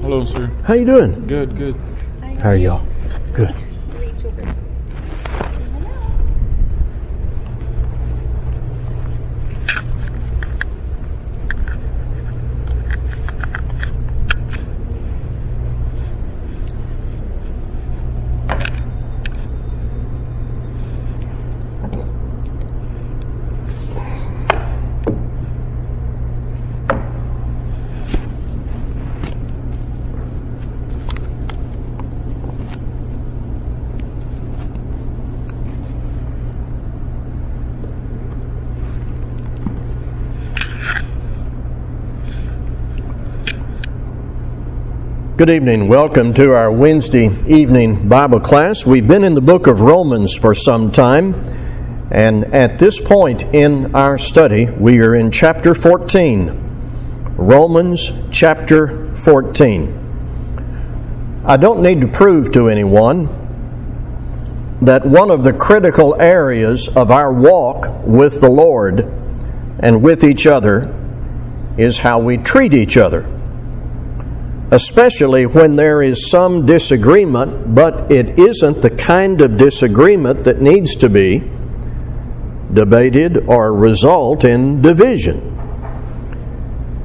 Hello, sir. How you doing? Good, good. How are y'all? Good. Good evening. Welcome to our Wednesday evening Bible class. We've been in the book of Romans for some time, and at this point in our study, we are in chapter 14. Romans chapter 14. I don't need to prove to anyone that one of the critical areas of our walk with the Lord and with each other is how we treat each other especially when there is some disagreement, but it isn't the kind of disagreement that needs to be debated or result in division.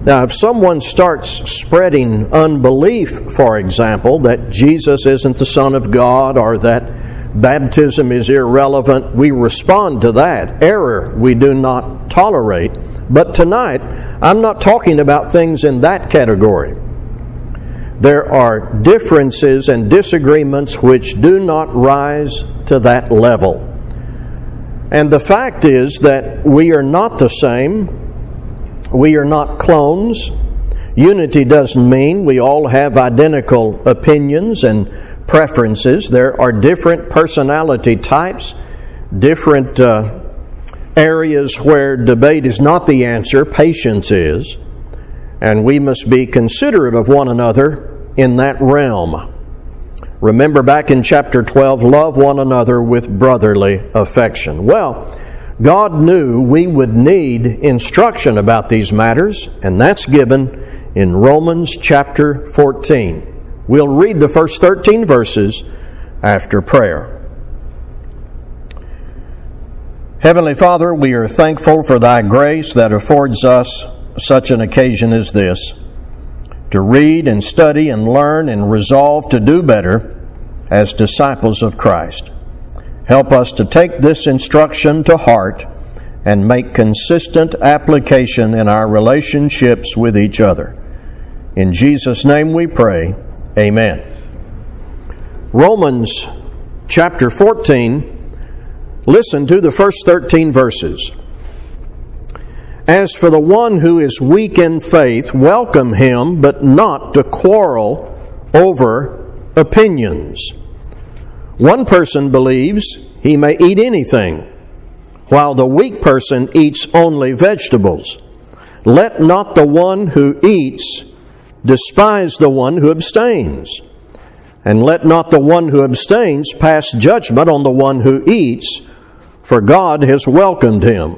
Now, if someone starts spreading unbelief, for example, that Jesus isn't the Son of God or that baptism is irrelevant, we respond to that. Error we do not tolerate. But tonight, I'm not talking about things in that category there are differences and disagreements which do not rise to that level. And the fact is that we are not the same, we are not clones. Unity doesn't mean we all have identical opinions and preferences. There are different personality types, different uh, areas where debate is not the answer, patience is and we must be considerate of one another in that realm. Remember back in chapter 12, love one another with brotherly affection. Well, God knew we would need instruction about these matters, and that's given in Romans chapter 14. We'll read the first 13 verses after prayer. Heavenly Father, we are thankful for Thy grace that affords us such an occasion as this to read and study and learn and resolve to do better as disciples of Christ. Help us to take this instruction to heart and make consistent application in our relationships with each other. In Jesus' name we pray. Amen. Romans chapter 14, listen to the first 13 verses. As for the one who is weak in faith, welcome him, but not to quarrel over opinions. One person believes he may eat anything, while the weak person eats only vegetables. Let not the one who eats despise the one who abstains. And let not the one who abstains pass judgment on the one who eats, for God has welcomed him.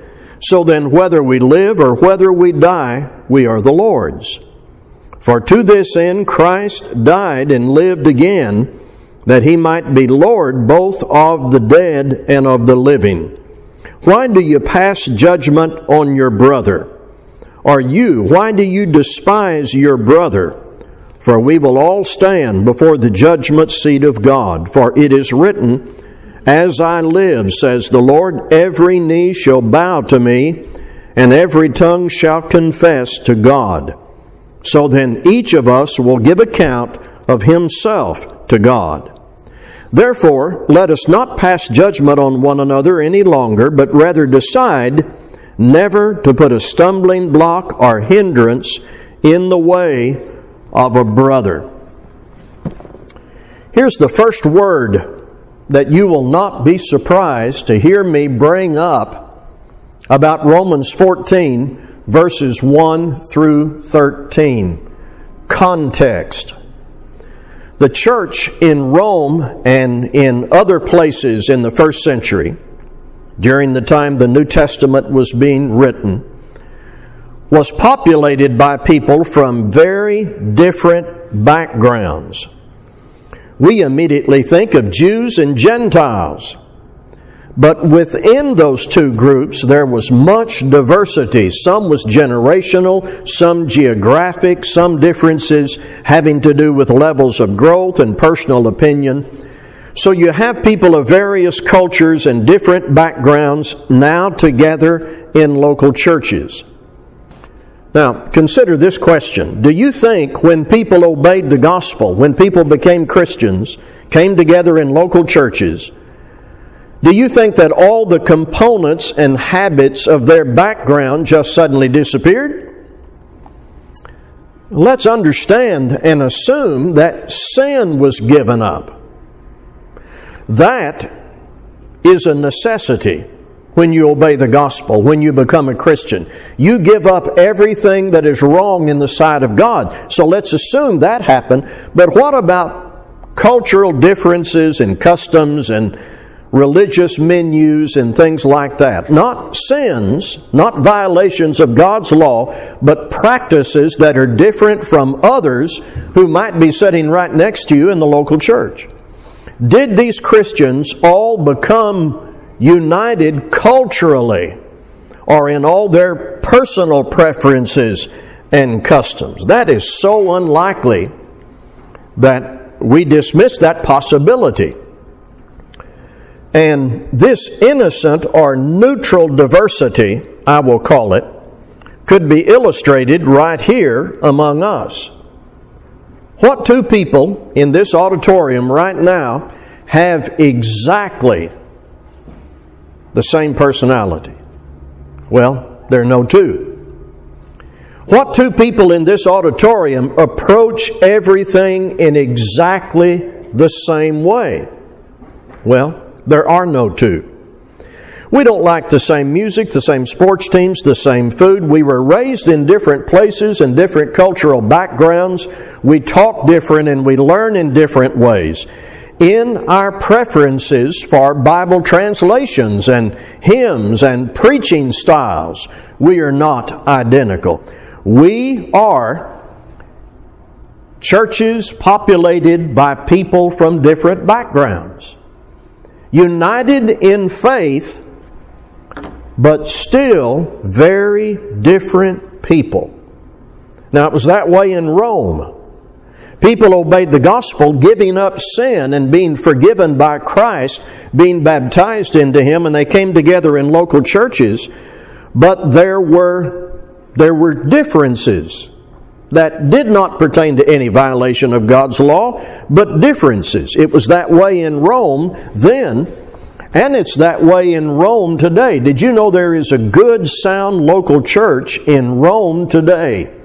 So then, whether we live or whether we die, we are the Lord's. For to this end Christ died and lived again, that he might be Lord both of the dead and of the living. Why do you pass judgment on your brother? are you? Why do you despise your brother? For we will all stand before the judgment seat of God. For it is written, As I live, says the Lord, every knee shall bow to me, and every tongue shall confess to God. So then each of us will give account of himself to God. Therefore, let us not pass judgment on one another any longer, but rather decide never to put a stumbling block or hindrance in the way of a brother. Here's the first word that you will not be surprised to hear me bring up about Romans 14, verses 1 through 13. Context. The church in Rome and in other places in the first century during the time the New Testament was being written was populated by people from very different backgrounds. We immediately think of Jews and Gentiles. But within those two groups, there was much diversity. Some was generational, some geographic, some differences having to do with levels of growth and personal opinion. So you have people of various cultures and different backgrounds now together in local churches. Now, consider this question. Do you think when people obeyed the gospel, when people became Christians, came together in local churches, do you think that all the components and habits of their background just suddenly disappeared? Let's understand and assume that sin was given up. That is a necessity when you obey the gospel, when you become a Christian. You give up everything that is wrong in the sight of God. So let's assume that happened. But what about cultural differences and customs and religious menus and things like that? Not sins, not violations of God's law, but practices that are different from others who might be sitting right next to you in the local church. Did these Christians all become united culturally or in all their personal preferences and customs? That is so unlikely that we dismiss that possibility. And this innocent or neutral diversity, I will call it, could be illustrated right here among us. What two people in this auditorium right now have exactly the same personality? Well, there are no two. What two people in this auditorium approach everything in exactly the same way? Well, there are no two. We don't like the same music, the same sports teams, the same food. We were raised in different places and different cultural backgrounds. We talk different and we learn in different ways. In our preferences for Bible translations and hymns and preaching styles, we are not identical. We are churches populated by people from different backgrounds, united in faith but still very different people. Now, it was that way in Rome. People obeyed the gospel, giving up sin and being forgiven by Christ, being baptized into Him, and they came together in local churches. But there were, there were differences that did not pertain to any violation of God's law, but differences. It was that way in Rome then, and it's that way in Rome today. Did you know there is a good, sound local church in Rome today?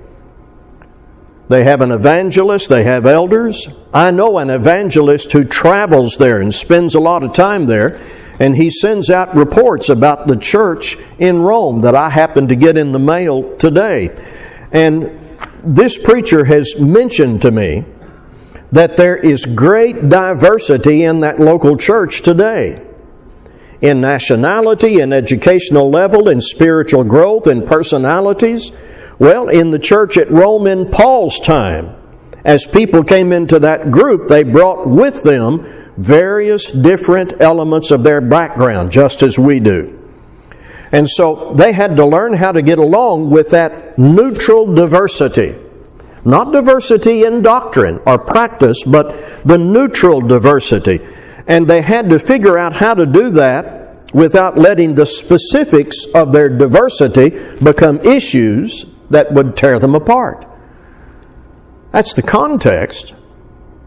They have an evangelist, they have elders. I know an evangelist who travels there and spends a lot of time there, and he sends out reports about the church in Rome that I happen to get in the mail today. And this preacher has mentioned to me that there is great diversity in that local church today in nationality, in educational level, in spiritual growth, in personalities. Well, in the church at Rome in Paul's time, as people came into that group, they brought with them various different elements of their background, just as we do. And so they had to learn how to get along with that neutral diversity. Not diversity in doctrine or practice, but the neutral diversity. And they had to figure out how to do that without letting the specifics of their diversity become issues that would tear them apart. That's the context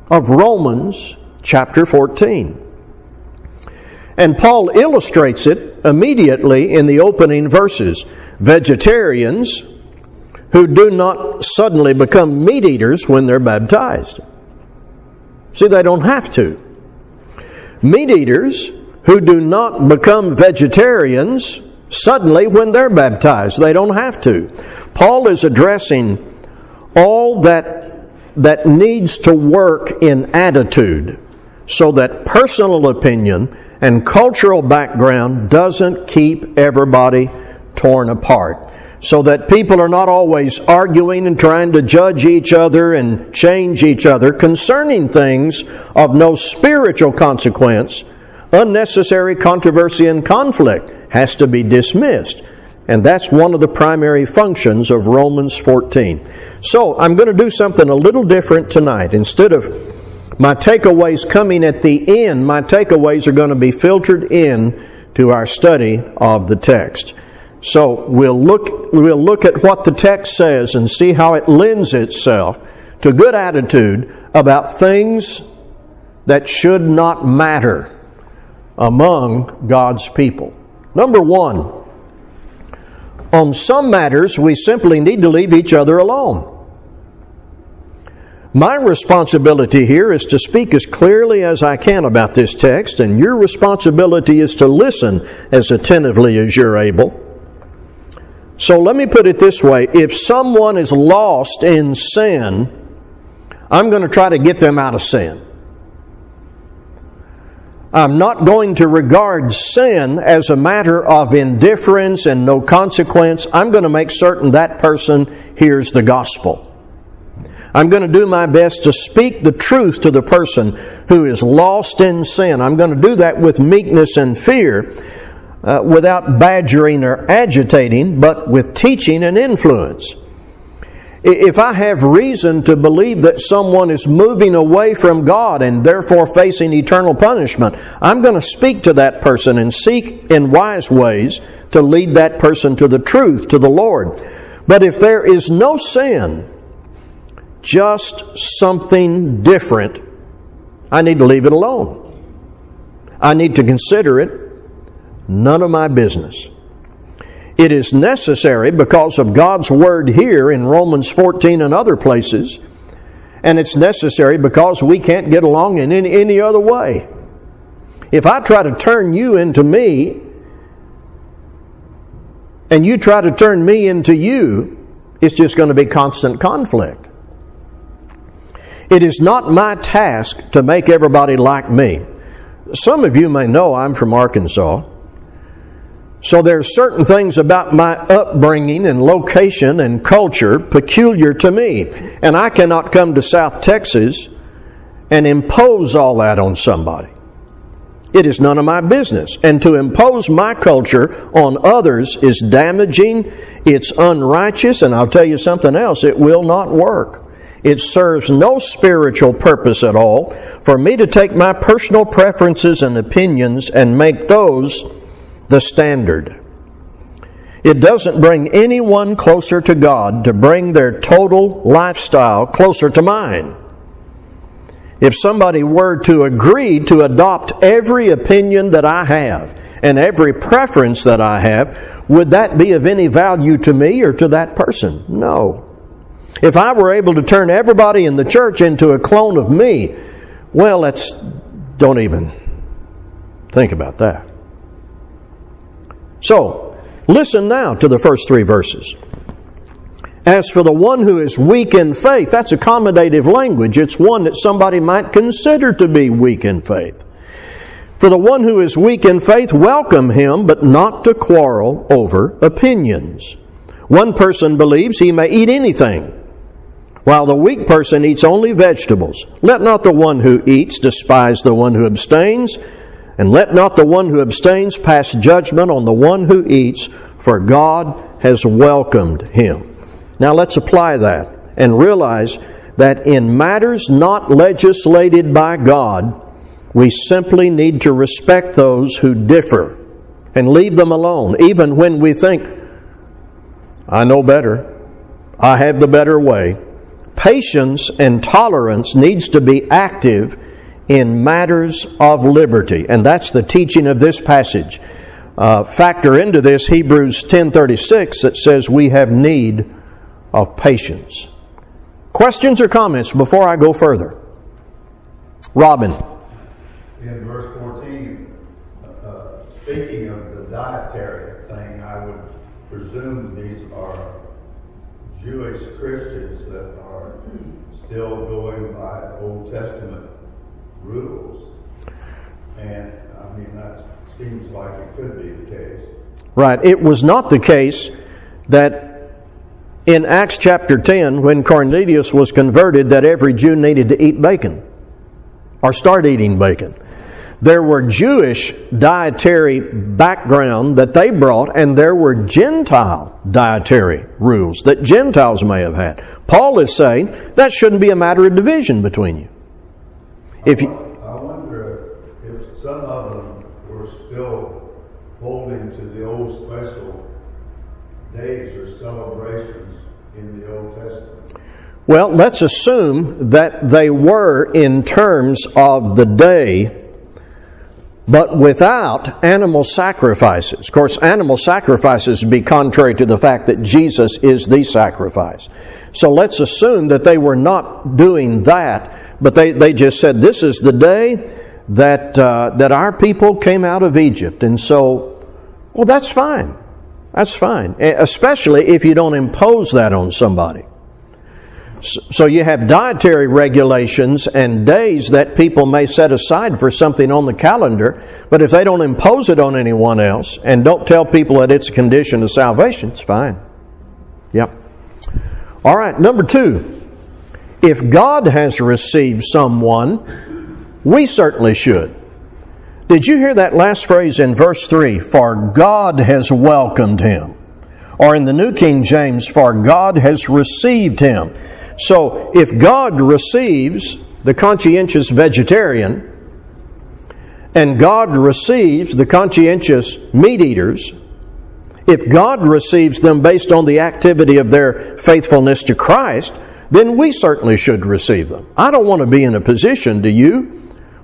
of Romans chapter 14. And Paul illustrates it immediately in the opening verses. Vegetarians who do not suddenly become meat eaters when they're baptized. See, they don't have to. Meat eaters who do not become vegetarians suddenly when they're baptized. They don't have to. Paul is addressing all that that needs to work in attitude so that personal opinion and cultural background doesn't keep everybody torn apart. So that people are not always arguing and trying to judge each other and change each other concerning things of no spiritual consequence. Unnecessary controversy and conflict has to be dismissed. And that's one of the primary functions of Romans 14. So I'm going to do something a little different tonight. Instead of my takeaways coming at the end, my takeaways are going to be filtered in to our study of the text. So we'll look, we'll look at what the text says and see how it lends itself to good attitude about things that should not matter among God's people. Number one, on some matters, we simply need to leave each other alone. My responsibility here is to speak as clearly as I can about this text, and your responsibility is to listen as attentively as you're able. So let me put it this way if someone is lost in sin, I'm going to try to get them out of sin. I'm not going to regard sin as a matter of indifference and no consequence. I'm going to make certain that person hears the gospel. I'm going to do my best to speak the truth to the person who is lost in sin. I'm going to do that with meekness and fear, uh, without badgering or agitating, but with teaching and influence. If I have reason to believe that someone is moving away from God and therefore facing eternal punishment, I'm going to speak to that person and seek in wise ways to lead that person to the truth, to the Lord. But if there is no sin, just something different, I need to leave it alone. I need to consider it none of my business. It is necessary because of God's word here in Romans 14 and other places, and it's necessary because we can't get along in any, other way. If I try to turn you into me, and you try to turn me into you, it's just going to be constant conflict. It is not my task to make everybody like me. Some of you may know I'm from Arkansas. So there are certain things about my upbringing and location and culture peculiar to me. And I cannot come to South Texas and impose all that on somebody. It is none of my business. And to impose my culture on others is damaging, it's unrighteous, and I'll tell you something else, it will not work. It serves no spiritual purpose at all for me to take my personal preferences and opinions and make those the standard. It doesn't bring anyone closer to God to bring their total lifestyle closer to mine. If somebody were to agree to adopt every opinion that I have and every preference that I have, would that be of any value to me or to that person? No. If I were able to turn everybody in the church into a clone of me, well, let's don't even think about that. So, listen now to the first three verses. As for the one who is weak in faith, that's accommodative language. It's one that somebody might consider to be weak in faith. For the one who is weak in faith, welcome him, but not to quarrel over opinions. One person believes he may eat anything, while the weak person eats only vegetables. Let not the one who eats despise the one who abstains And let not the one who abstains pass judgment on the one who eats, for God has welcomed him. Now let's apply that and realize that in matters not legislated by God, we simply need to respect those who differ and leave them alone, even when we think, I know better, I have the better way. Patience and tolerance needs to be active in matters of liberty, and that's the teaching of this passage. Uh, factor into this Hebrews 10:36 that says we have need of patience. Questions or comments before I go further? Robin. In verse 14, uh, speaking of the dietary thing, I would presume these are Jewish Christians that are still going by Old Testament rules. And I mean, that seems like it could be the case. Right. It was not the case that in Acts chapter 10, when Cornelius was converted, that every Jew needed to eat bacon or start eating bacon. There were Jewish dietary background that they brought, and there were Gentile dietary rules that Gentiles may have had. Paul is saying that shouldn't be a matter of division between you. If you, I wonder if some of them were still holding to the old special days or celebrations in the Old Testament? Well, let's assume that they were in terms of the day, but without animal sacrifices. Of course, animal sacrifices would be contrary to the fact that Jesus is the sacrifice. So let's assume that they were not doing that, but they, they just said, This is the day that, uh, that our people came out of Egypt. And so, well, that's fine. That's fine, especially if you don't impose that on somebody. So you have dietary regulations and days that people may set aside for something on the calendar, but if they don't impose it on anyone else and don't tell people that it's a condition of salvation, it's fine. Yep. All right, number two. If God has received someone, we certainly should. Did you hear that last phrase in verse 3? For God has welcomed him. Or in the New King James, for God has received him. So if God receives the conscientious vegetarian, and God receives the conscientious meat eaters, if God receives them based on the activity of their faithfulness to Christ, then we certainly should receive them. I don't want to be in a position, do you,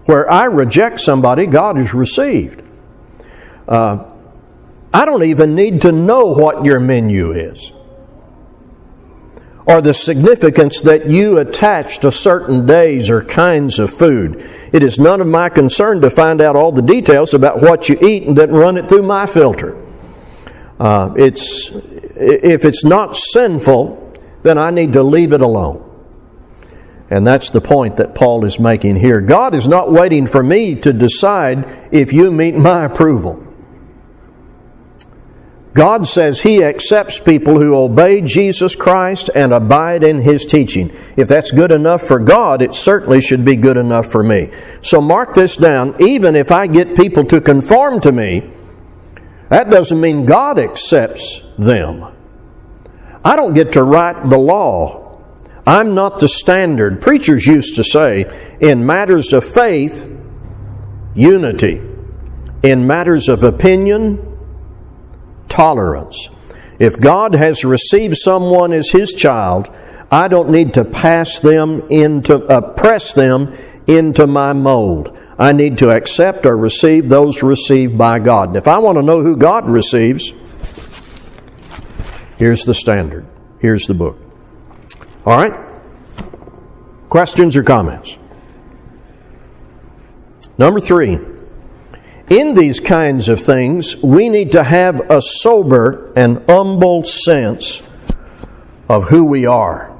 where I reject somebody, God has received. Uh, I don't even need to know what your menu is or the significance that you attach to certain days or kinds of food. It is none of my concern to find out all the details about what you eat and then run it through my filter. Uh, it's, if it's not sinful, then I need to leave it alone. And that's the point that Paul is making here. God is not waiting for me to decide if you meet my approval. God says He accepts people who obey Jesus Christ and abide in His teaching. If that's good enough for God, it certainly should be good enough for me. So mark this down. Even if I get people to conform to me, that doesn't mean God accepts them. I don't get to write the law I'm not the standard. Preachers used to say, in matters of faith, unity. In matters of opinion, tolerance. If God has received someone as His child, I don't need to pass them into, uh, press them into my mold. I need to accept or receive those received by God. And if I want to know who God receives, here's the standard. Here's the book. All right? Questions or comments? Number three, in these kinds of things, we need to have a sober and humble sense of who we are.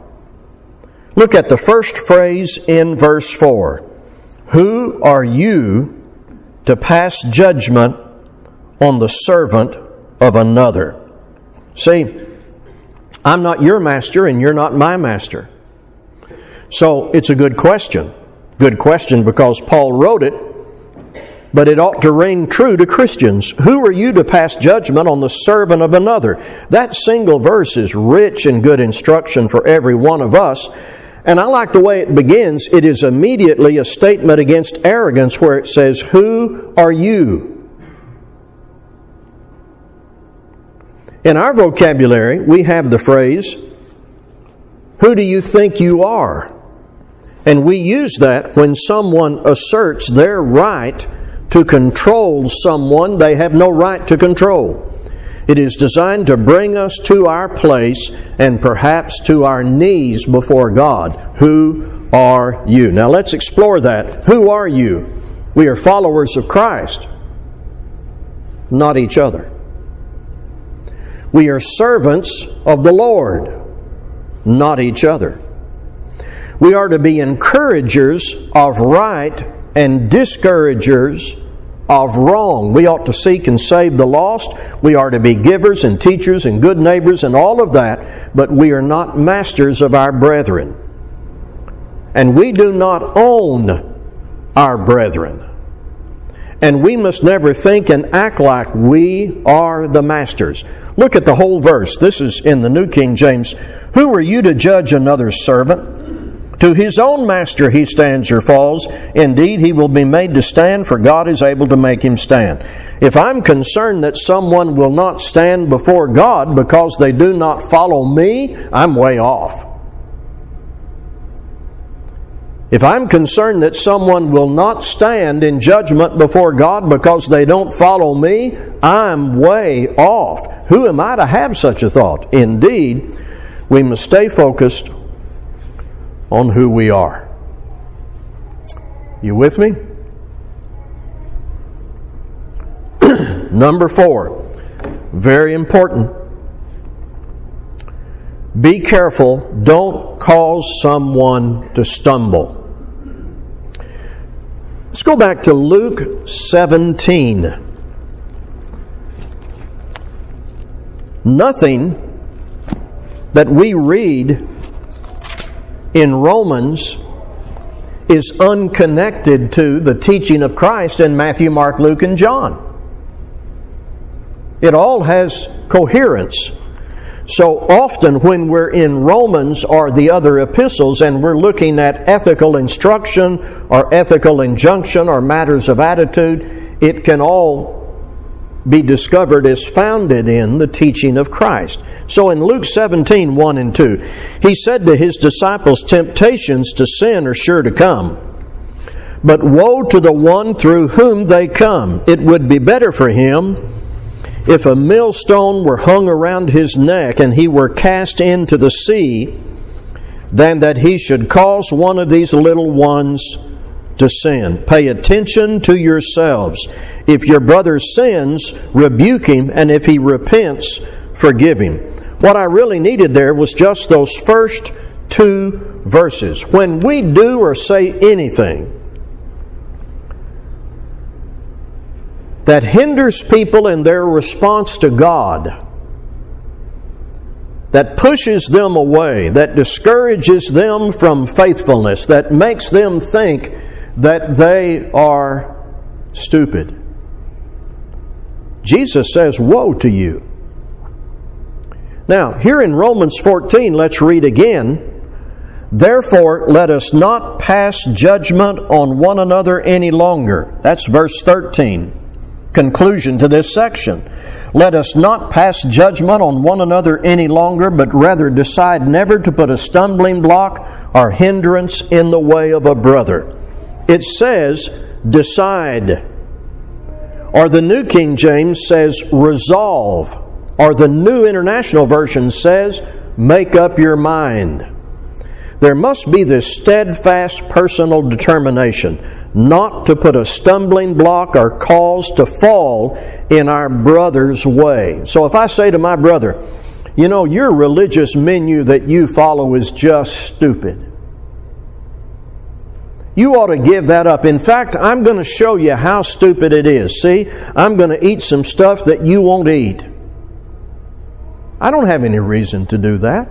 Look at the first phrase in verse 4. Who are you to pass judgment on the servant of another? See, I'm not your master and you're not my master. So it's a good question. Good question because Paul wrote it but it ought to ring true to Christians. Who are you to pass judgment on the servant of another? That single verse is rich in good instruction for every one of us. And I like the way it begins. It is immediately a statement against arrogance where it says, Who are you? In our vocabulary, we have the phrase, Who do you think you are? And we use that when someone asserts their right to control someone they have no right to control. It is designed to bring us to our place and perhaps to our knees before God. Who are you? Now let's explore that. Who are you? We are followers of Christ, not each other. We are servants of the Lord, not each other. We are to be encouragers of right and discouragers of wrong. We ought to seek and save the lost. We are to be givers and teachers and good neighbors and all of that, but we are not masters of our brethren. And we do not own our brethren. And we must never think and act like we are the masters. Look at the whole verse. This is in the New King James. Who are you to judge another's servant? To his own master he stands or falls. Indeed, he will be made to stand, for God is able to make him stand. If I'm concerned that someone will not stand before God because they do not follow me, I'm way off. If I'm concerned that someone will not stand in judgment before God because they don't follow me, I'm way off. Who am I to have such a thought? Indeed, we must stay focused on who we are. You with me? Number four, very important. Be careful, don't cause someone to stumble. Let's go back to Luke 17. Nothing that we read in Romans is unconnected to the teaching of Christ in Matthew, Mark, Luke, and John. It all has coherence. So often, when we're in Romans or the other epistles and we're looking at ethical instruction or ethical injunction or matters of attitude, it can all be discovered as founded in the teaching of Christ. So in Luke 17, 1 and 2, he said to his disciples, Temptations to sin are sure to come. But woe to the one through whom they come. It would be better for him if a millstone were hung around his neck and he were cast into the sea than that he should cause one of these little ones to sin. Pay attention to yourselves. If your brother sins, rebuke him, and if he repents, forgive him. What I really needed there was just those first two verses. When we do or say anything that hinders people in their response to God, that pushes them away, that discourages them from faithfulness, that makes them think that they are stupid. Jesus says, Woe to you. Now, here in Romans 14, let's read again. Therefore, let us not pass judgment on one another any longer. That's verse 13. Conclusion to this section. Let us not pass judgment on one another any longer, but rather decide never to put a stumbling block or hindrance in the way of a brother it says decide. Or the New King James says resolve. Or the New International Version says make up your mind. There must be this steadfast personal determination not to put a stumbling block or cause to fall in our brother's way. So if I say to my brother, you know, your religious menu that you follow is just stupid. You ought to give that up. In fact, I'm going to show you how stupid it is. See, I'm going to eat some stuff that you won't eat. I don't have any reason to do that.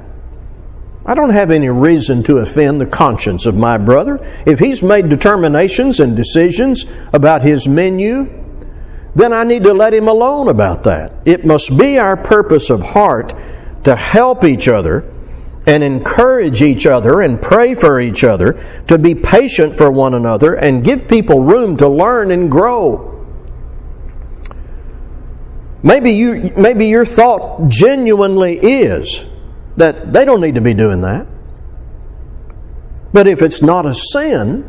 I don't have any reason to offend the conscience of my brother. If he's made determinations and decisions about his menu, then I need to let him alone about that. It must be our purpose of heart to help each other and encourage each other and pray for each other, to be patient for one another and give people room to learn and grow. Maybe you maybe your thought genuinely is that they don't need to be doing that. But if it's not a sin,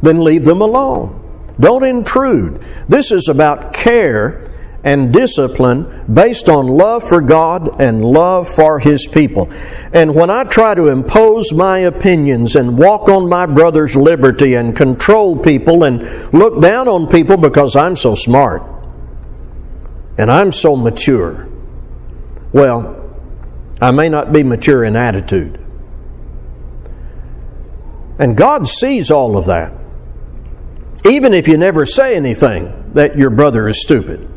then leave them alone. Don't intrude. This is about care and discipline based on love for God and love for His people. And when I try to impose my opinions and walk on my brother's liberty and control people and look down on people because I'm so smart and I'm so mature, well, I may not be mature in attitude. And God sees all of that. Even if you never say anything that your brother is stupid.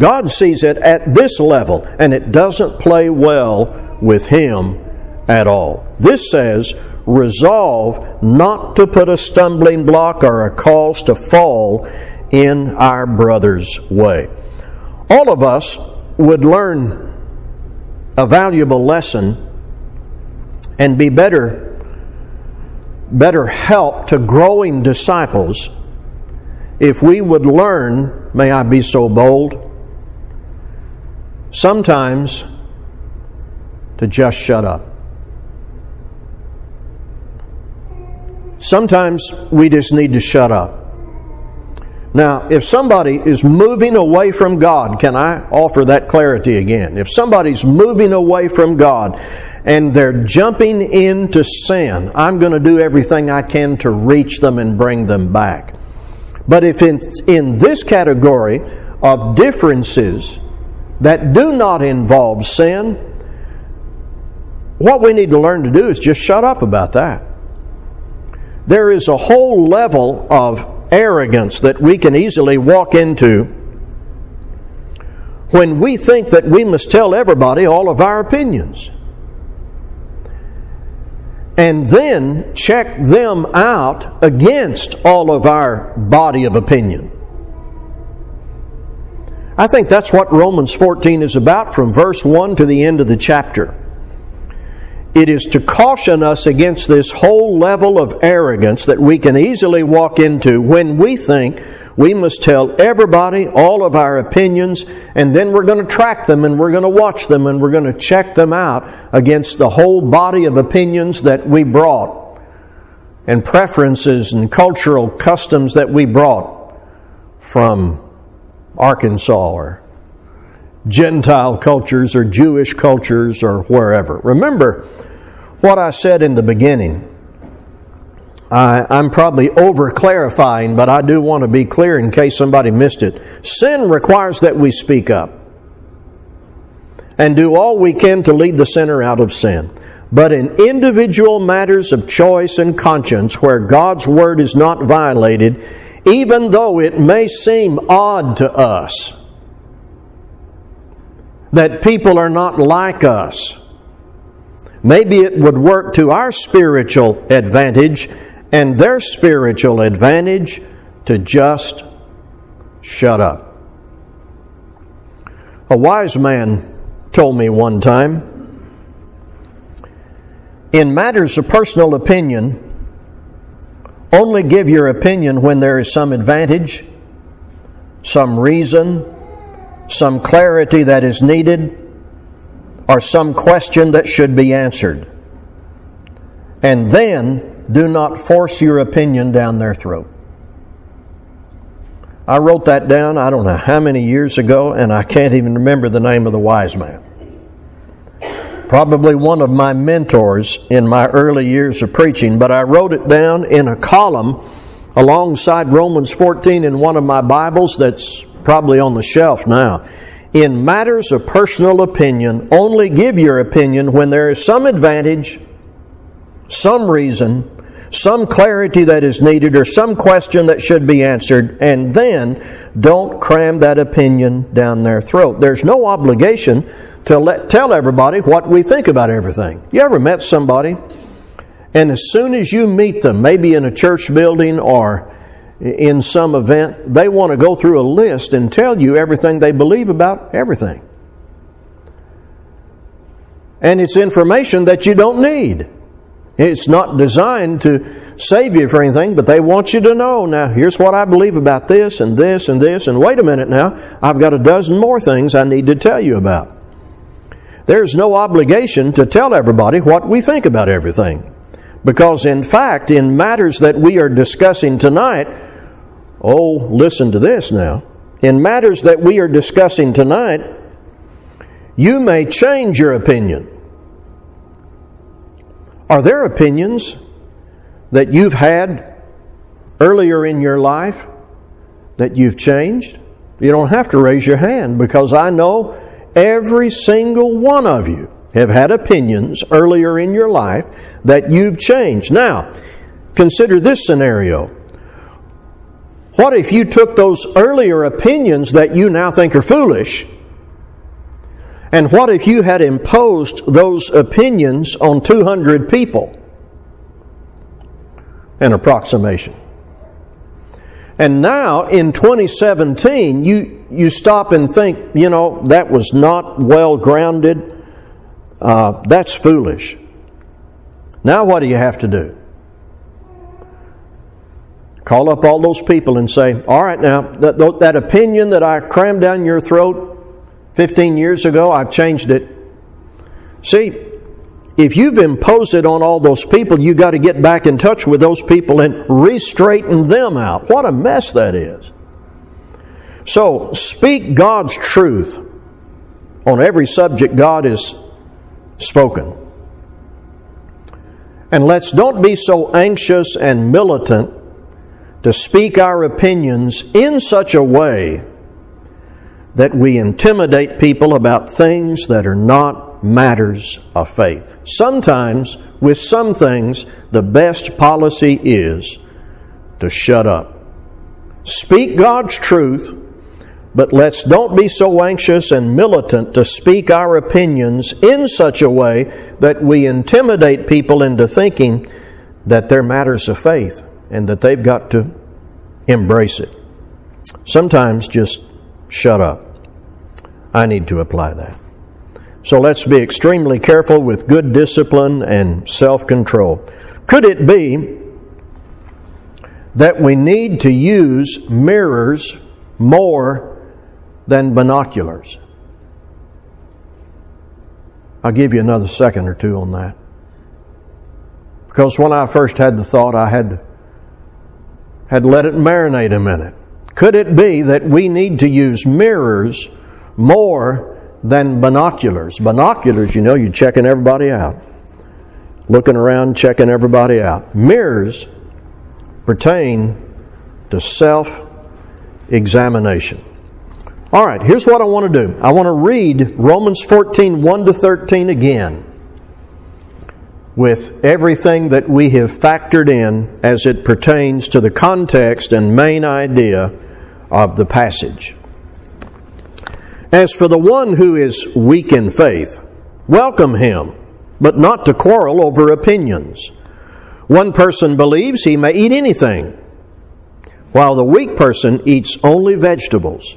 God sees it at this level, and it doesn't play well with Him at all. This says, resolve not to put a stumbling block or a cause to fall in our brother's way. All of us would learn a valuable lesson and be better better help to growing disciples if we would learn, may I be so bold, sometimes to just shut up. Sometimes we just need to shut up. Now, if somebody is moving away from God, can I offer that clarity again? If somebody's moving away from God and they're jumping into sin, I'm going to do everything I can to reach them and bring them back. But if it's in this category of differences that do not involve sin, what we need to learn to do is just shut up about that. There is a whole level of arrogance that we can easily walk into when we think that we must tell everybody all of our opinions. And then check them out against all of our body of opinion. I think that's what Romans 14 is about from verse 1 to the end of the chapter. It is to caution us against this whole level of arrogance that we can easily walk into when we think we must tell everybody all of our opinions, and then we're going to track them and we're going to watch them and we're going to check them out against the whole body of opinions that we brought and preferences and cultural customs that we brought from Arkansas or Gentile cultures or Jewish cultures or wherever. Remember what I said in the beginning. I, am probably over clarifying, but I do want to be clear in case somebody missed it. Sin requires that we speak up and do all we can to lead the sinner out of sin. But in individual matters of choice and conscience, where God's word is not violated, even though it may seem odd to us that people are not like us, maybe it would work to our spiritual advantage and their spiritual advantage to just shut up. A wise man told me one time in matters of personal opinion, only give your opinion when there is some advantage, some reason, some clarity that is needed, or some question that should be answered. And then do not force your opinion down their throat. I wrote that down, I don't know how many years ago, and I can't even remember the name of the wise man. Probably one of my mentors in my early years of preaching, but I wrote it down in a column alongside Romans 14 in one of my Bibles that's probably on the shelf now. In matters of personal opinion, only give your opinion when there is some advantage, some reason, some clarity that is needed, or some question that should be answered, and then don't cram that opinion down their throat. There's no obligation to let, tell everybody what we think about everything. You ever met somebody, and as soon as you meet them, maybe in a church building or in some event, they want to go through a list and tell you everything they believe about everything. And it's information that you don't need. It's not designed to save you for anything, but they want you to know now, here's what I believe about this and this and this, and wait a minute now, I've got a dozen more things I need to tell you about. There's no obligation to tell everybody what we think about everything. Because in fact, in matters that we are discussing tonight, oh, listen to this now. In matters that we are discussing tonight, you may change your opinion. Are there opinions that you've had earlier in your life that you've changed? You don't have to raise your hand because I know every single one of you have had opinions earlier in your life that you've changed. Now, consider this scenario. What if you took those earlier opinions that you now think are foolish and what if you had imposed those opinions on 200 people? An approximation. And now in 2017, you, you stop and think, you know, that was not well grounded. Uh, that's foolish. Now what do you have to do? Call up all those people and say, all right, now, that, that opinion that I crammed down your throat, 15 years ago, I've changed it. See, if you've imposed it on all those people, you've got to get back in touch with those people and re-straighten them out. What a mess that is. So, speak God's truth on every subject God has spoken. And let's don't be so anxious and militant to speak our opinions in such a way that we intimidate people about things that are not matters of faith. Sometimes, with some things, the best policy is to shut up. Speak God's truth, but let's don't be so anxious and militant to speak our opinions in such a way that we intimidate people into thinking that they're matters of faith and that they've got to embrace it. Sometimes just shut up. I need to apply that. So let's be extremely careful with good discipline and self control. Could it be that we need to use mirrors more than binoculars? I'll give you another second or two on that. Because when I first had the thought, I had, had let it marinate a minute. Could it be that we need to use mirrors more than binoculars. Binoculars, you know, you're checking everybody out, looking around, checking everybody out. Mirrors pertain to self examination. All right, here's what I want to do I want to read Romans 14 1 to 13 again with everything that we have factored in as it pertains to the context and main idea of the passage. As for the one who is weak in faith, welcome him, but not to quarrel over opinions. One person believes he may eat anything, while the weak person eats only vegetables.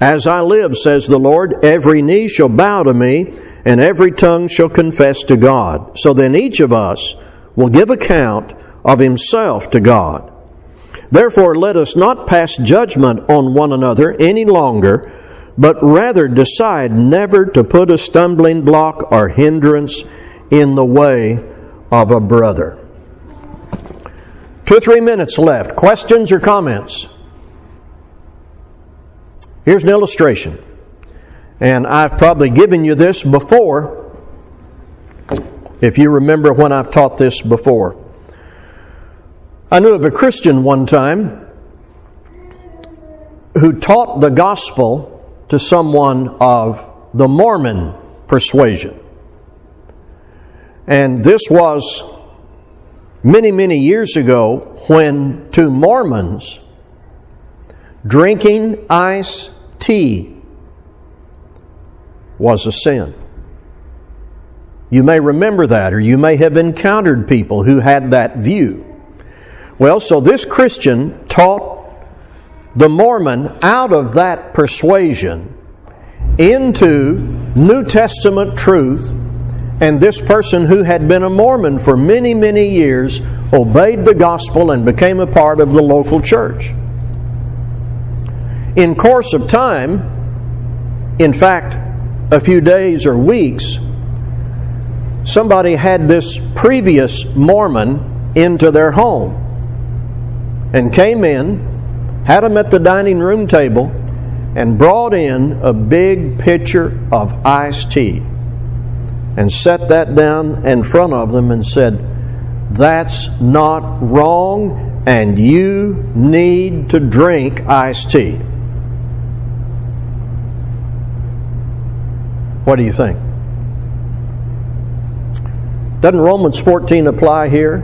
As I live, says the Lord, every knee shall bow to me, and every tongue shall confess to God. So then each of us will give account of himself to God. Therefore, let us not pass judgment on one another any longer, but rather decide never to put a stumbling block or hindrance in the way of a brother. Two or three minutes left. Questions or comments? Here's an illustration. And I've probably given you this before, if you remember when I've taught this before. I knew of a Christian one time who taught the gospel to someone of the Mormon persuasion. And this was many, many years ago when to Mormons, drinking iced tea was a sin. You may remember that, or you may have encountered people who had that view. Well, so this Christian taught the Mormon out of that persuasion into New Testament truth, and this person who had been a Mormon for many, many years obeyed the gospel and became a part of the local church. In course of time, in fact, a few days or weeks, somebody had this previous Mormon into their home and came in, had him at the dining room table, and brought in a big pitcher of iced tea and set that down in front of them and said, That's not wrong, and you need to drink iced tea. What do you think? Doesn't Romans 14 apply here?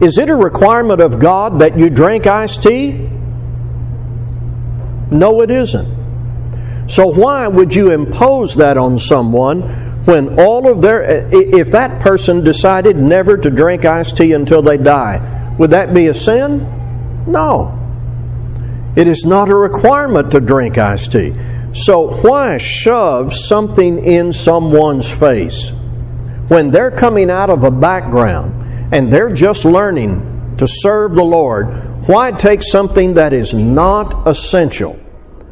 Is it a requirement of God that you drink iced tea? No, it isn't. So why would you impose that on someone when all of their if that person decided never to drink iced tea until they die, would that be a sin? No. It is not a requirement to drink iced tea. So why shove something in someone's face when they're coming out of a background and they're just learning to serve the Lord, why take something that is not essential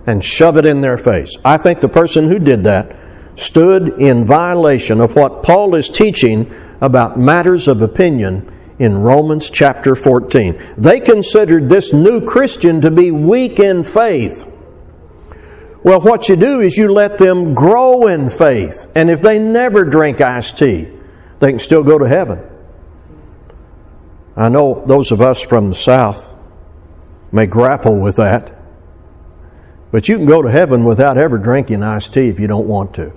and shove it in their face? I think the person who did that stood in violation of what Paul is teaching about matters of opinion in Romans chapter 14. They considered this new Christian to be weak in faith. Well, what you do is you let them grow in faith. And if they never drink iced tea, they can still go to heaven. I know those of us from the South may grapple with that, but you can go to heaven without ever drinking iced tea if you don't want to.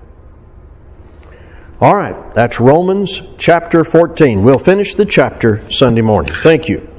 All right, that's Romans chapter 14. We'll finish the chapter Sunday morning. Thank you.